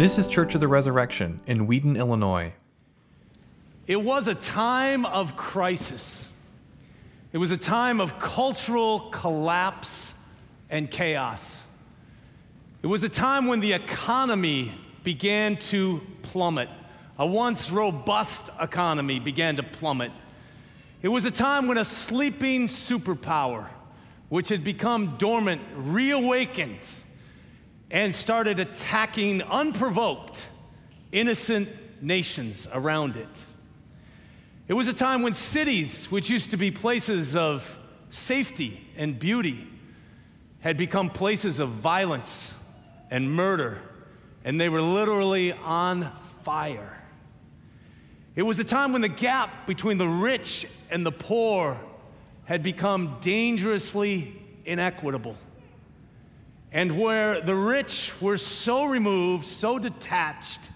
This is Church of the Resurrection in Wheaton, Illinois. It was a time of crisis. It was a time of cultural collapse and chaos. It was a time when the economy began to plummet. A once robust economy began to plummet. It was a time when a sleeping superpower, which had become dormant, reawakened and started attacking unprovoked innocent nations around it. It was a time when cities, which used to be places of safety and beauty, had become places of violence and murder, and they were literally on fire. It was a time when the gap between the rich and the poor had become dangerously inequitable and where the rich were so removed, so detached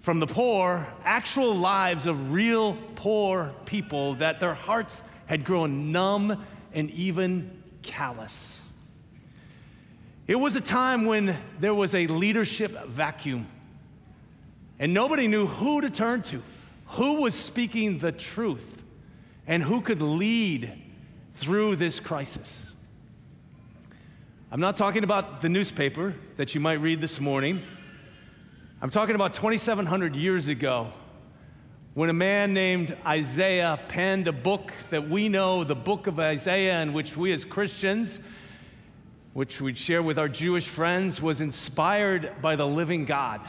from the poor, actual lives of real poor people, that their hearts had grown numb and even callous. It was a time when there was a leadership vacuum, and nobody knew who to turn to, who was speaking the truth, and who could lead through this crisis. I'm not talking about the newspaper that you might read this morning. I'm talking about 2,700 years ago when a man named Isaiah penned a book that we know, the book of Isaiah, in which we as Christians, which we'd share with our Jewish friends, was inspired by the living God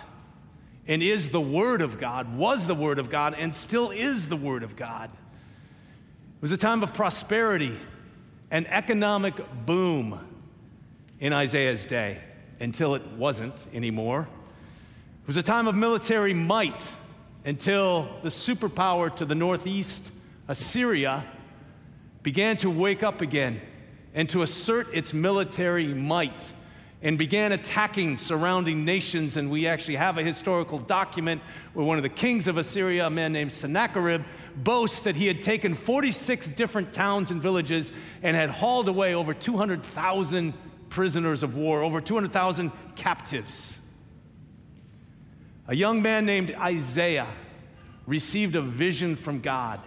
and is the Word of God, was the Word of God, and still is the Word of God. It was a time of prosperity and economic boom in Isaiah's day until it wasn't anymore. It was a time of military might until the superpower to the northeast, Assyria, began to wake up again and to assert its military might and began attacking surrounding nations. And we actually have a historical document where one of the kings of Assyria, a man named Sennacherib, boasts that he had taken 46 different towns and villages and had hauled away over 200,000 prisoners of war, over 200,000 captives. A young man named Isaiah received a vision from God.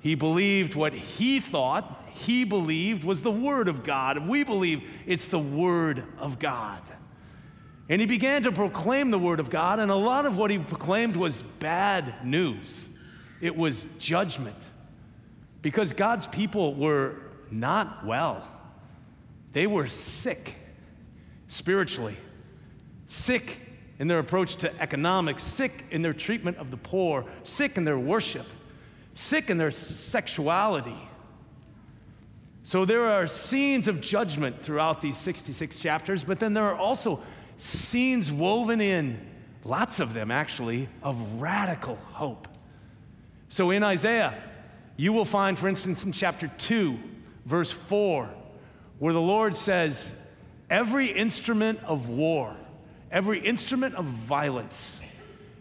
He believed what he thought he believed was the Word of God. We believe it's the Word of God. And he began to proclaim the Word of God, and a lot of what he proclaimed was bad news. It was judgment. Because God's people were not well. They were sick spiritually, sick in their approach to economics, sick in their treatment of the poor, sick in their worship, sick in their sexuality. So there are scenes of judgment throughout these 66 chapters, but then there are also scenes woven in, lots of them actually, of radical hope. So in Isaiah, you will find, for instance, in chapter 2, verse 4, where the Lord says, Every instrument of war, every instrument of violence,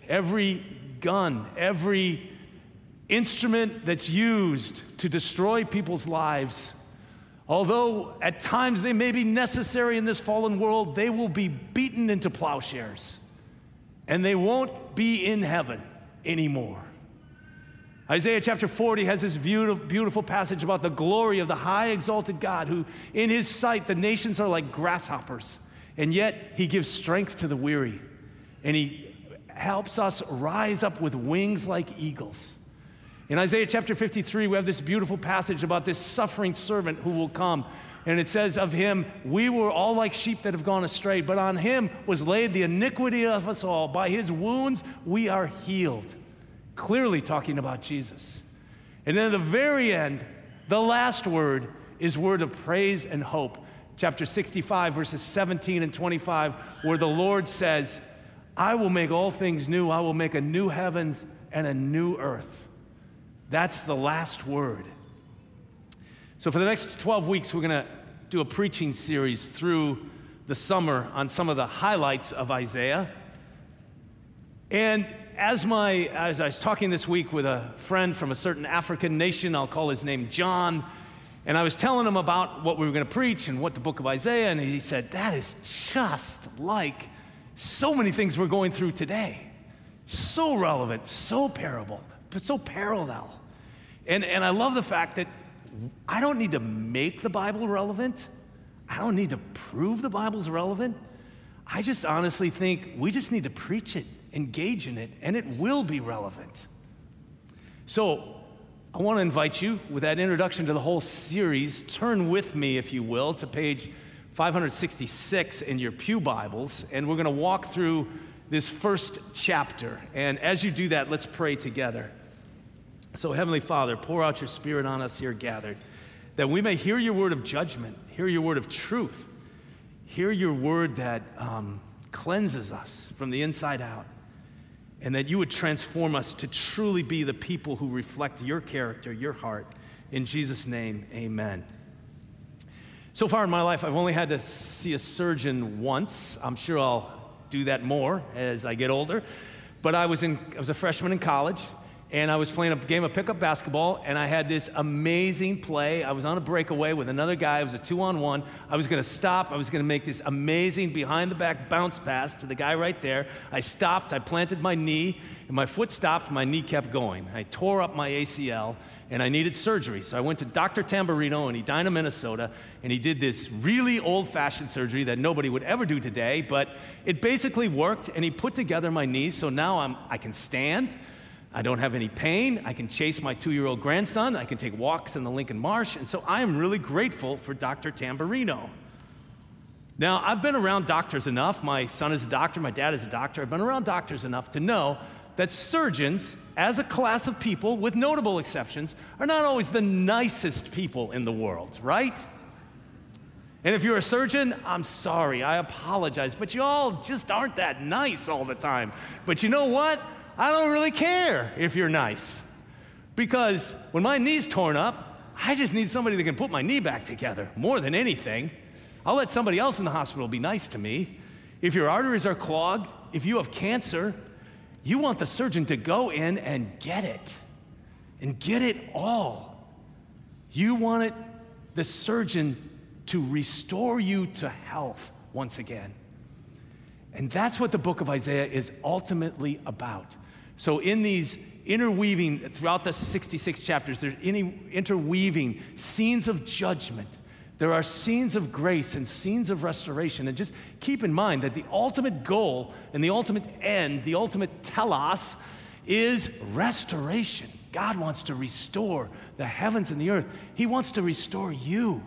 every gun, every instrument that's used to destroy people's lives, although at times they may be necessary in this fallen world, they will be beaten into plowshares and they won't be in heaven anymore. Isaiah chapter 40 has this beautiful, passage about the glory of the high exalted God, who in his sight the nations are like grasshoppers, and yet he gives strength to the weary, and he helps us rise up with wings like eagles. In Isaiah chapter 53, we have this beautiful passage about this suffering servant who will come. And it says of him, We were all like sheep that have gone astray, but on him was laid the iniquity of us all. By his wounds we are healed clearly talking about Jesus. And then at the very end, the last word is word of praise and hope. Chapter 65, verses 17 and 25, where the Lord says, I will make all things new. I will make a new heavens and a new earth. That's the last word. So, for the next 12 weeks, we're going to do a preaching series through the summer on some of the highlights of Isaiah. And as, my, as I was talking this week with a friend from a certain African nation, I'll call his name John, and I was telling him about what we were going to preach and what the book of Isaiah, and he said, That is just like so many things we're going through today. So relevant, so parable, but so parallel. And, and I love the fact that I don't need to make the Bible relevant. I don't need to prove the Bible's relevant. I just honestly think we just need to preach it, engage in it, and it will be relevant. So, I want to invite you, with that introduction to the whole series, turn with me, if you will, to page 566 in your Pew Bibles, and we're going to walk through this first chapter. And as you do that, let's pray together. So, Heavenly Father, pour out your Spirit on us here gathered, that we may hear your word of judgment, hear your word of truth, hear your word that um, cleanses us from the inside out and that you would transform us to truly be the people who reflect your character, your heart. In Jesus' name, amen. So far in my life, I've only had to see a surgeon once. I'm sure I'll do that more as I get older. But I was, in, I was a freshman in college, and I was playing a game of pickup basketball, and I had this amazing play. I was on a breakaway with another guy. It was a two on one. I was going to stop. I was going to make this amazing behind the back bounce pass to the guy right there. I stopped. I planted my knee, and my foot stopped. My knee kept going. I tore up my ACL, and I needed surgery. So I went to Dr. Tamburino in Edina, Minnesota, and he did this really old fashioned surgery that nobody would ever do today, but it basically worked, and he put together my knee so now I'm, I can stand. I don't have any pain. I can chase my two year old grandson. I can take walks in the Lincoln Marsh. And so I am really grateful for Dr. Tamburino. Now, I've been around doctors enough. My son is a doctor, my dad is a doctor. I've been around doctors enough to know that surgeons, as a class of people, with notable exceptions, are not always the nicest people in the world, right? And if you're a surgeon, I'm sorry, I apologize, but you all just aren't that nice all the time. But you know what? I don't really care if you're nice. Because when my knee's torn up, I just need somebody that can put my knee back together more than anything. I'll let somebody else in the hospital be nice to me. If your arteries are clogged, if you have cancer, you want the surgeon to go in and get it and get it all. You want it, the surgeon to restore you to health once again. And that's what the book of Isaiah is ultimately about. So, in these interweaving, throughout the 66 chapters, there's any interweaving scenes of judgment. There are scenes of grace and scenes of restoration. And just keep in mind that the ultimate goal and the ultimate end, the ultimate telos, is restoration. God wants to restore the heavens and the earth, He wants to restore you.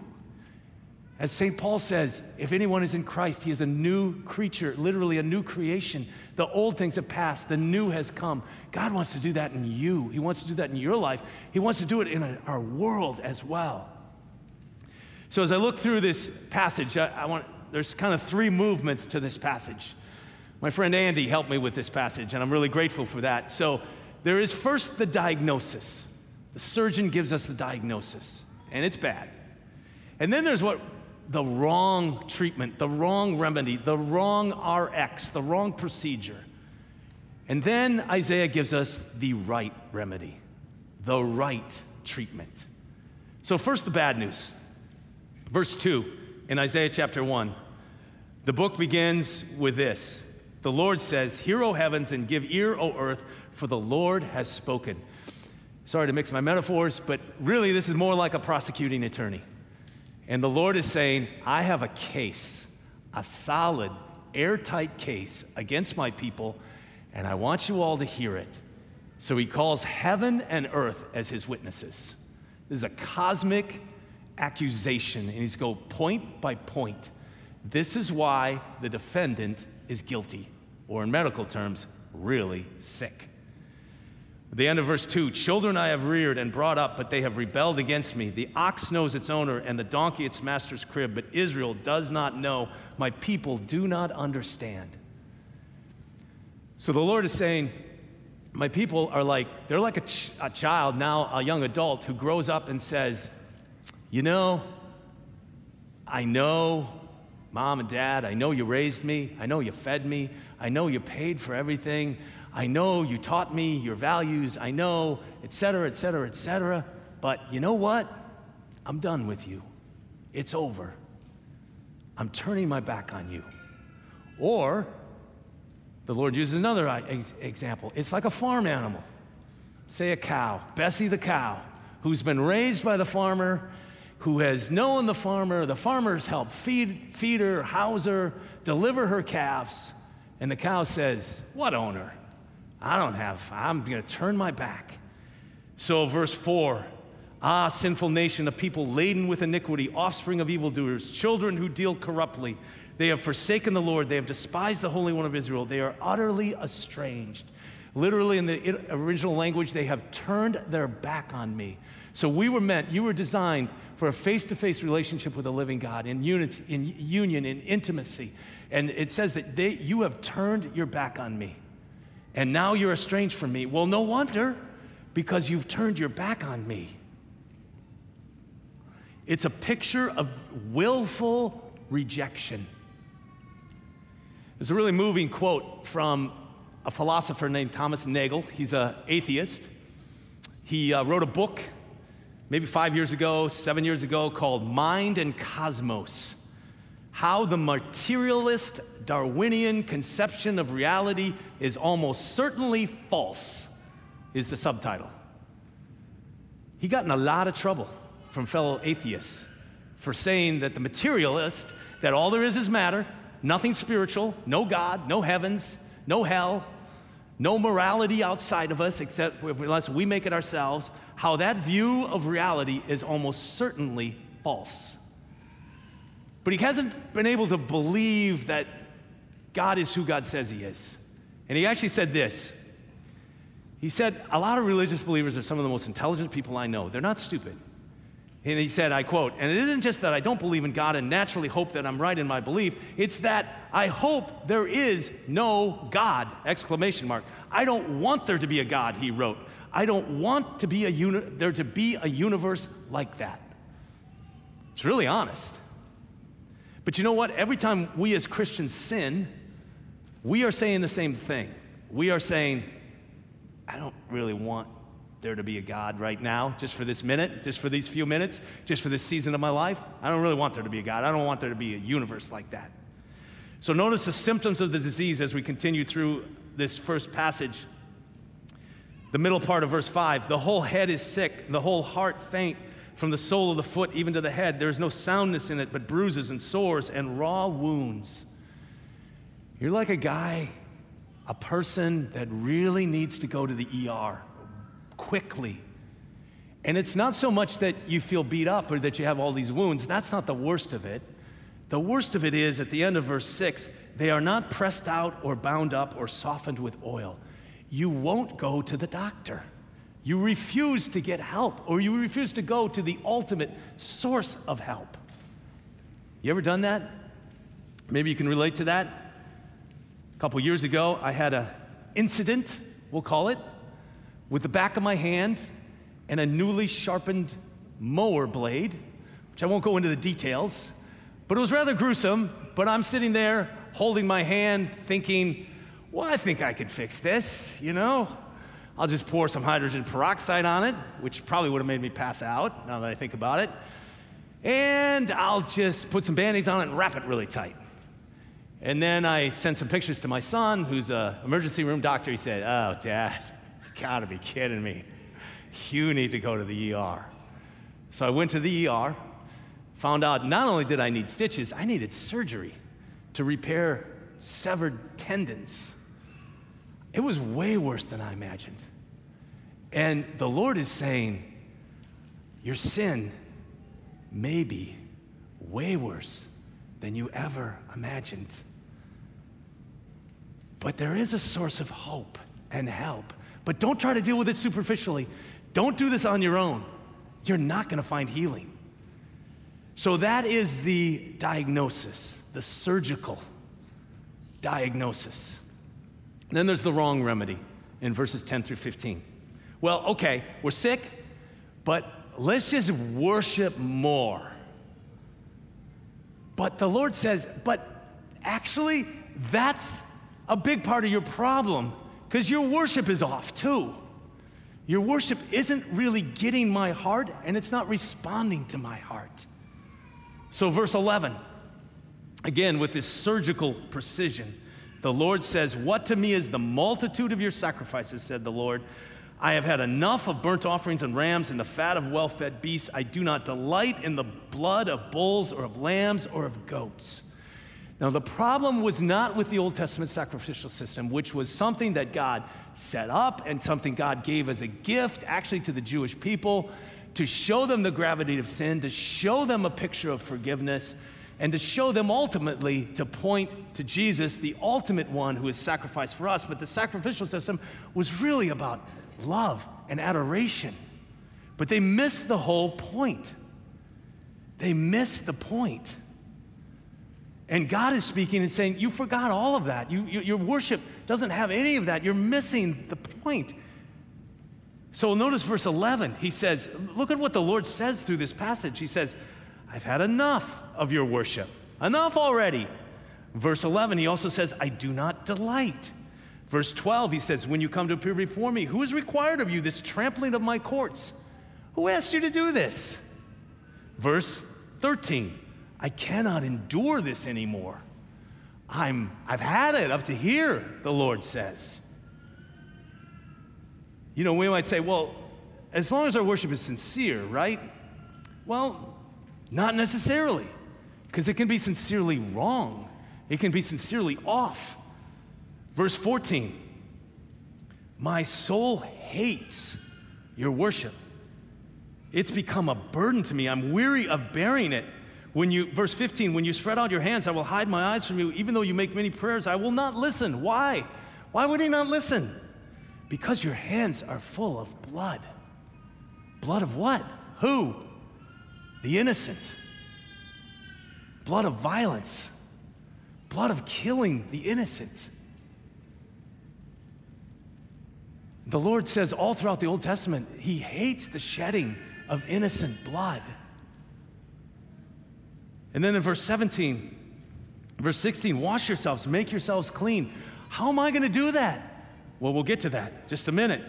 As St. Paul says, if anyone is in Christ, he is a new creature, literally a new creation. The old things have passed, the new has come. God wants to do that in you. He wants to do that in your life. He wants to do it in our world as well. So, as I look through this passage, I, I want, there's kind of three movements to this passage. My friend Andy helped me with this passage, and I'm really grateful for that. So, there is first the diagnosis. The surgeon gives us the diagnosis, and it's bad. And then there's what the wrong treatment, the wrong remedy, the wrong RX, the wrong procedure. And then Isaiah gives us the right remedy, the right treatment. So, first, the bad news. Verse 2 in Isaiah chapter 1. The book begins with this The Lord says, Hear, O heavens, and give ear, O earth, for the Lord has spoken. Sorry to mix my metaphors, but really, this is more like a prosecuting attorney. And the Lord is saying, I have a case, a solid, airtight case against my people, and I want you all to hear it. So he calls heaven and earth as his witnesses. This is a cosmic accusation, and he's go point by point. This is why the defendant is guilty, or in medical terms, really sick. The end of verse 2 Children I have reared and brought up, but they have rebelled against me. The ox knows its owner, and the donkey its master's crib, but Israel does not know. My people do not understand. So the Lord is saying, My people are like, they're like a, ch- a child, now a young adult, who grows up and says, You know, I know mom and dad, I know you raised me, I know you fed me, I know you paid for everything. I know you taught me your values, I know, et cetera, et cetera, et cetera, but you know what? I'm done with you. It's over. I'm turning my back on you. Or The Lord uses another example. It's like a farm animal. Say a cow, Bessie the cow, who's been raised by the farmer, who has known the farmer. The farmer's helped feed, feed her, house her, deliver her calves. And the cow says, What owner? I don't have, I'm going to turn my back. So, verse 4 Ah, sinful nation, a people laden with iniquity, offspring of evildoers, children who deal corruptly. They have forsaken the Lord. They have despised the Holy One of Israel. They are utterly estranged. Literally, in the original language, they have turned their back on me. So we were meant, you were designed for a face to face relationship with the living God in, unity, in union, in intimacy. And it says that they, you have turned your back on me. And now you're estranged from me. Well, no wonder, because you've turned your back on me. It's a picture of willful rejection. There's a really moving quote from a philosopher named Thomas Nagel. He's an atheist. He uh, wrote a book maybe five years ago, seven years ago, called Mind and Cosmos How the Materialist Darwinian Conception of Reality is Almost Certainly False, is the subtitle. He got in a lot of trouble from fellow atheists for saying that the materialist, that all there is is matter, nothing spiritual, no God, no heavens, no hell, no morality outside of us except unless we make it ourselves, how that view of reality is almost certainly false. But he hasn't been able to believe that God is who God says he is. And he actually said this. He said, A lot of religious believers are some of the most intelligent people I know. They're not stupid. And he said, I quote, and it isn't just that I don't believe in God and naturally hope that I'm right in my belief, it's that I hope there is no God! Exclamation mark. I don't want there to be a God, he wrote. I don't want to be a uni- there to be a universe like that. It's really honest. But you know what? Every time we as Christians sin, we are saying the same thing. We are saying, I don't really want there to be a God right now, just for this minute, just for these few minutes, just for this season of my life. I don't really want there to be a God. I don't want there to be a universe like that. So notice the symptoms of the disease as we continue through this first passage. The middle part of verse 5 the whole head is sick, the whole heart faint, from the sole of the foot even to the head. There is no soundness in it, but bruises and sores and raw wounds. You're like a guy, a person that really needs to go to the ER quickly. And it's not so much that you feel beat up or that you have all these wounds. That's not the worst of it. The worst of it is at the end of verse 6 they are not pressed out or bound up or softened with oil. You won't go to the doctor. You refuse to get help or you refuse to go to the ultimate source of help. You ever done that? Maybe you can relate to that. A couple years ago, I had an incident, we'll call it, with the back of my hand and a newly sharpened mower blade, which I won't go into the details, but it was rather gruesome. But I'm sitting there holding my hand, thinking, well, I think I can fix this, you know? I'll just pour some hydrogen peroxide on it, which probably would have made me pass out now that I think about it. And I'll just put some band aids on it and wrap it really tight. And then I sent some pictures to my son, who's an emergency room doctor. He said, Oh, Dad, you gotta be kidding me. You need to go to the ER. So I went to the ER, found out not only did I need stitches, I needed surgery to repair severed tendons. It was way worse than I imagined. And the Lord is saying, Your sin may be way worse than you ever imagined. But there is a source of hope and help but don't try to deal with it superficially. Don't do this on your own. You're not going to find healing. So, that is the diagnosis, the surgical diagnosis. Then there's the wrong remedy in verses 10 through 15. Well, okay, we're sick, but let's just worship more. But the Lord says, but actually, that's a big part of your problem because your worship is off too. Your worship isn't really getting my heart and it's not responding to my heart. So, verse 11, again, with this surgical precision, The Lord says, What to me is the multitude of your sacrifices, said the Lord. I have had enough of burnt offerings and rams and the fat of well fed beasts. I do not delight in the blood of bulls or of lambs or of goats. Now, the problem was not with the Old Testament sacrificial system, which was something that God set up and something God gave as a gift actually to the Jewish people to show them the gravity of sin, to show them a picture of forgiveness, and to show them ultimately to point to Jesus, the ultimate one who is sacrificed for us. But the sacrificial system was really about love and adoration. But they missed the whole point. They missed the point. And God is speaking and saying, You forgot all of that. You, you, your worship doesn't have any of that. You're missing the point. So notice verse 11. He says, Look at what the Lord says through this passage. He says, I've had enough of your worship. Enough already. Verse 11, he also says, I do not delight. Verse 12, he says, When you come to appear before me, who is required of you this trampling of my courts? Who asked you to do this? Verse 13, I cannot endure this anymore. I'm, I've had it up to here, the Lord says. You know, we might say, well, as long as our worship is sincere, right? Well, not necessarily, because it can be sincerely wrong, it can be sincerely off. Verse 14 My soul hates your worship. It's become a burden to me. I'm weary of bearing it. When you, verse 15, when you spread out your hands, I will hide my eyes from you. Even though you make many prayers, I will not listen. Why? Why would he not listen? Because your hands are full of blood. Blood of what? Who? The innocent. Blood of violence. Blood of killing the innocent. The Lord says all throughout the Old Testament, He hates the shedding of innocent blood. And then in verse 17, verse 16, wash yourselves, make yourselves clean. How am I going to do that? Well, we'll get to that just a minute.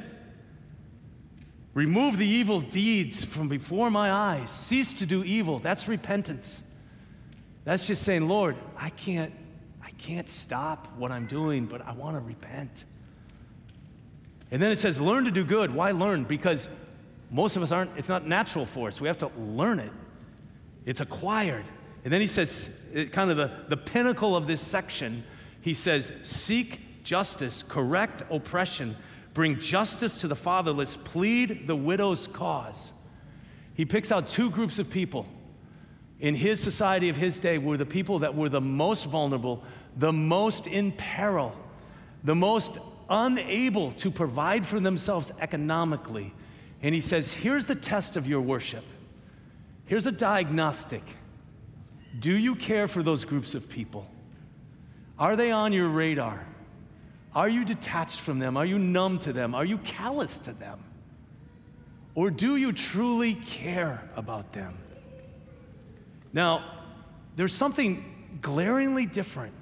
Remove the evil deeds from before my eyes. Cease to do evil. That's repentance. That's just saying, Lord, I can't I can't stop what I'm doing, but I want to repent. And then it says, learn to do good. Why learn? Because most of us aren't, it's not natural for us. We have to learn it, it's acquired. And then he says, kind of the, the pinnacle of this section, he says, seek justice, correct oppression, bring justice to the fatherless, plead the widow's cause. He picks out two groups of people in his society of his day were the people that were the most vulnerable, the most in peril, the most unable to provide for themselves economically. And he says, Here's the test of your worship. Here's a diagnostic. Do you care for those groups of people? Are they on your radar? Are you detached from them? Are you numb to them? Are you callous to them? Or do you truly care about them? Now, there's something glaringly different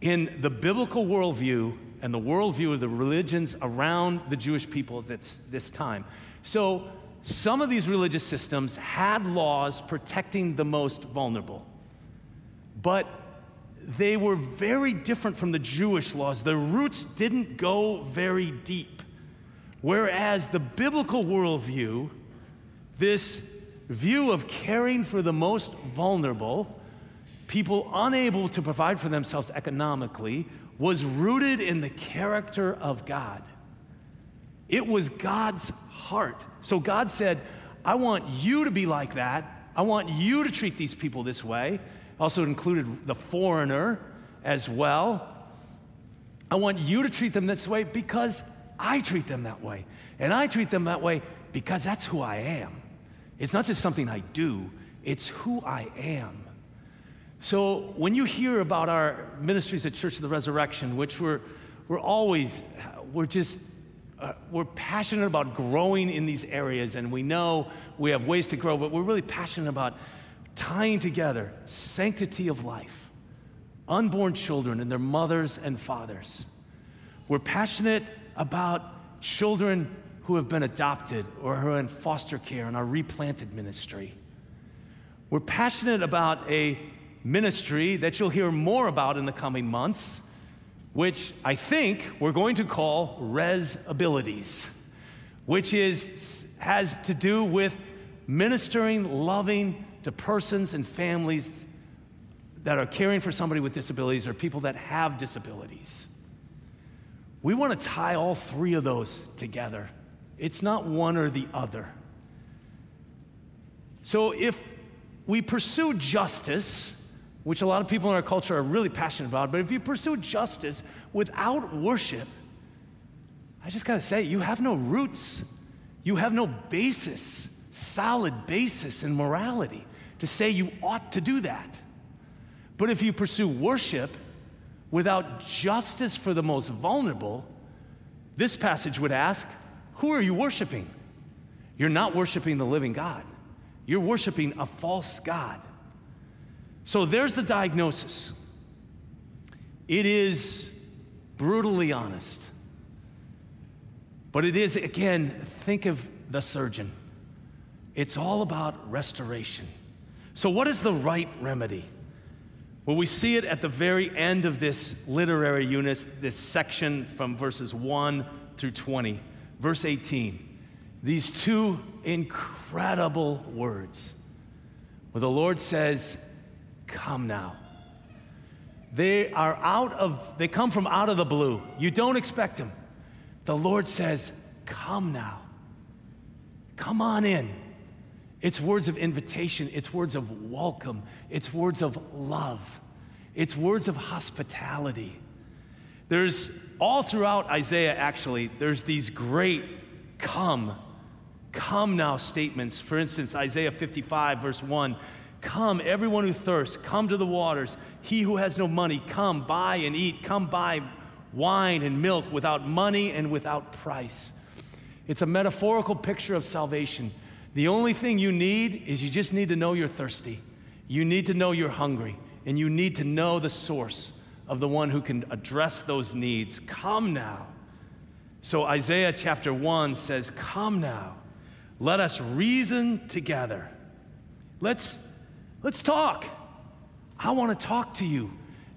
in the biblical worldview and the worldview of the religions around the Jewish people at this, this time. So, some of these religious systems had laws protecting the most vulnerable, but they were very different from the Jewish laws. The roots didn't go very deep. Whereas the biblical worldview, this view of caring for the most vulnerable, people unable to provide for themselves economically, was rooted in the character of God. It was God's heart. So God said, I want you to be like that. I want you to treat these people this way. Also included the foreigner as well. I want you to treat them this way because I treat them that way. And I treat them that way because that's who I am. It's not just something I do, it's who I am. So when you hear about our ministries at Church of the Resurrection, which we're, we're always, we're just, uh, we're passionate about growing in these areas, and we know we have ways to grow, but we're really passionate about tying together sanctity of life, unborn children and their mothers and fathers. We're passionate about children who have been adopted or who are in foster care in our replanted ministry. We're passionate about a ministry that you'll hear more about in the coming months which I think we're going to call res abilities, which is, has to do with ministering, loving to persons and families that are caring for somebody with disabilities or people that have disabilities. We want to tie all three of those together. It's not one or the other. So if we pursue justice, which a lot of people in our culture are really passionate about, but if you pursue justice without worship, I just got to say, you have no roots. You have no basis, solid basis in morality to say you ought to do that. But if you pursue worship without justice for the most vulnerable, this passage would ask, Who are you worshiping? You're not worshiping the living God, you're worshiping a false God. So there's the diagnosis. It is brutally honest. But it is, again, think of the surgeon. It's all about restoration. So, what is the right remedy? Well, we see it at the very end of this literary unit, this section from verses 1 through 20. Verse 18, these two incredible words where the Lord says, Come now. They are out of, they come from out of the blue. You don't expect them. The Lord says, Come now. Come on in. It's words of invitation, it's words of welcome, it's words of love, it's words of hospitality. There's all throughout Isaiah, actually, there's these great come, come now statements. For instance, Isaiah 55, verse 1 Come, everyone who thirsts, come to the waters. He who has no money, come, buy and eat. Come, buy wine and milk without money and without price. It's a metaphorical picture of salvation. The only thing you need is you just need to know you're thirsty. You need to know you're hungry. And you need to know the source of the one who can address those needs. Come now. So Isaiah chapter 1 says, Come now. Let us reason together. Let's, let's talk. I want to talk to you,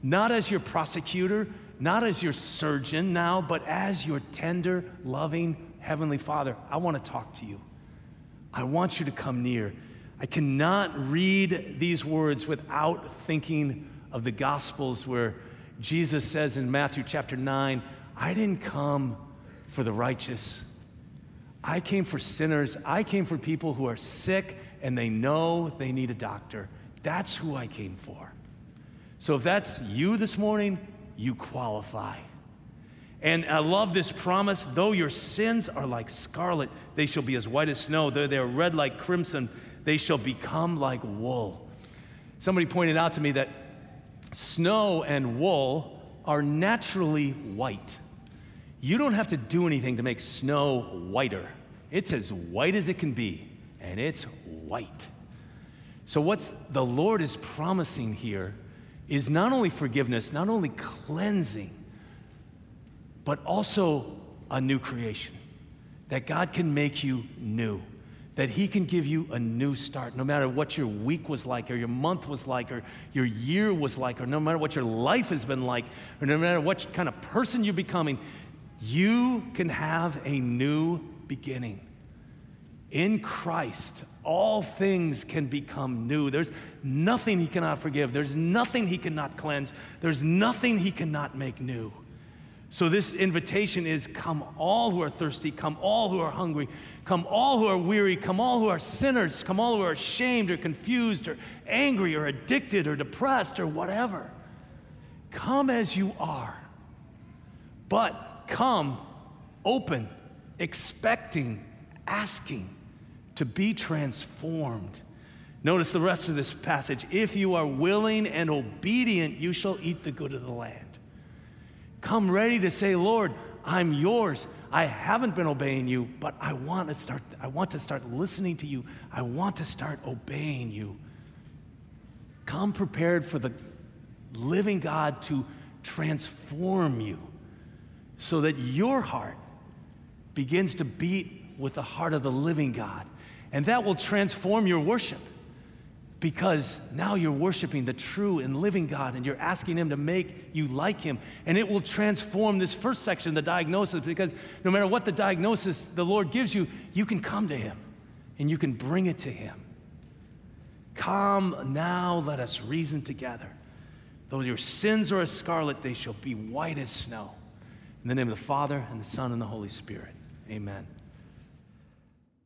not as your prosecutor, not as your surgeon now, but as your tender, loving Heavenly Father. I want to talk to you. I want you to come near. I cannot read these words without thinking of the Gospels where Jesus says in Matthew chapter 9, I didn't come for the righteous. I came for sinners. I came for people who are sick and they know they need a doctor. That's who I came for. So if that's you this morning, you qualify. And I love this promise though your sins are like scarlet, they shall be as white as snow. Though they are red like crimson, they shall become like wool. Somebody pointed out to me that snow and wool are naturally white. You don't have to do anything to make snow whiter. It's as white as it can be, and it's white. So, what's the Lord is promising here is not only forgiveness, not only cleansing, but also a new creation. That God can make you new, that He can give you a new start, no matter what your week was like, or your month was like, or your year was like, or no matter what your life has been like, or no matter what kind of person you're becoming, you can have a new beginning. In Christ, all things can become new. There's nothing He cannot forgive, there's nothing He cannot cleanse, there's nothing He cannot make new. So, this invitation is come all who are thirsty, come all who are hungry, come all who are weary, come all who are sinners, come all who are ashamed or confused or angry or addicted or depressed or whatever. Come as you are. But come open, expecting, asking to be transformed. Notice the rest of this passage. If you are willing and obedient, you shall eat the good of the land. Come ready to say, Lord, I'm yours. I haven't been obeying you, but I want to start I want to start listening to you. I want to start obeying you. Come prepared for the living God to transform you so that your heart begins to beat with the heart of the living God. And that will transform your worship. Because now you're worshiping the true and living God and you're asking Him to make you like Him. And it will transform this first section, the diagnosis, because no matter what the diagnosis the Lord gives you, you can come to Him and you can bring it to Him. Come now, let us reason together. Though your sins are as scarlet, they shall be white as snow. In the name of the Father, and the Son, and the Holy Spirit. Amen.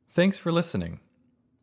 Thanks for listening.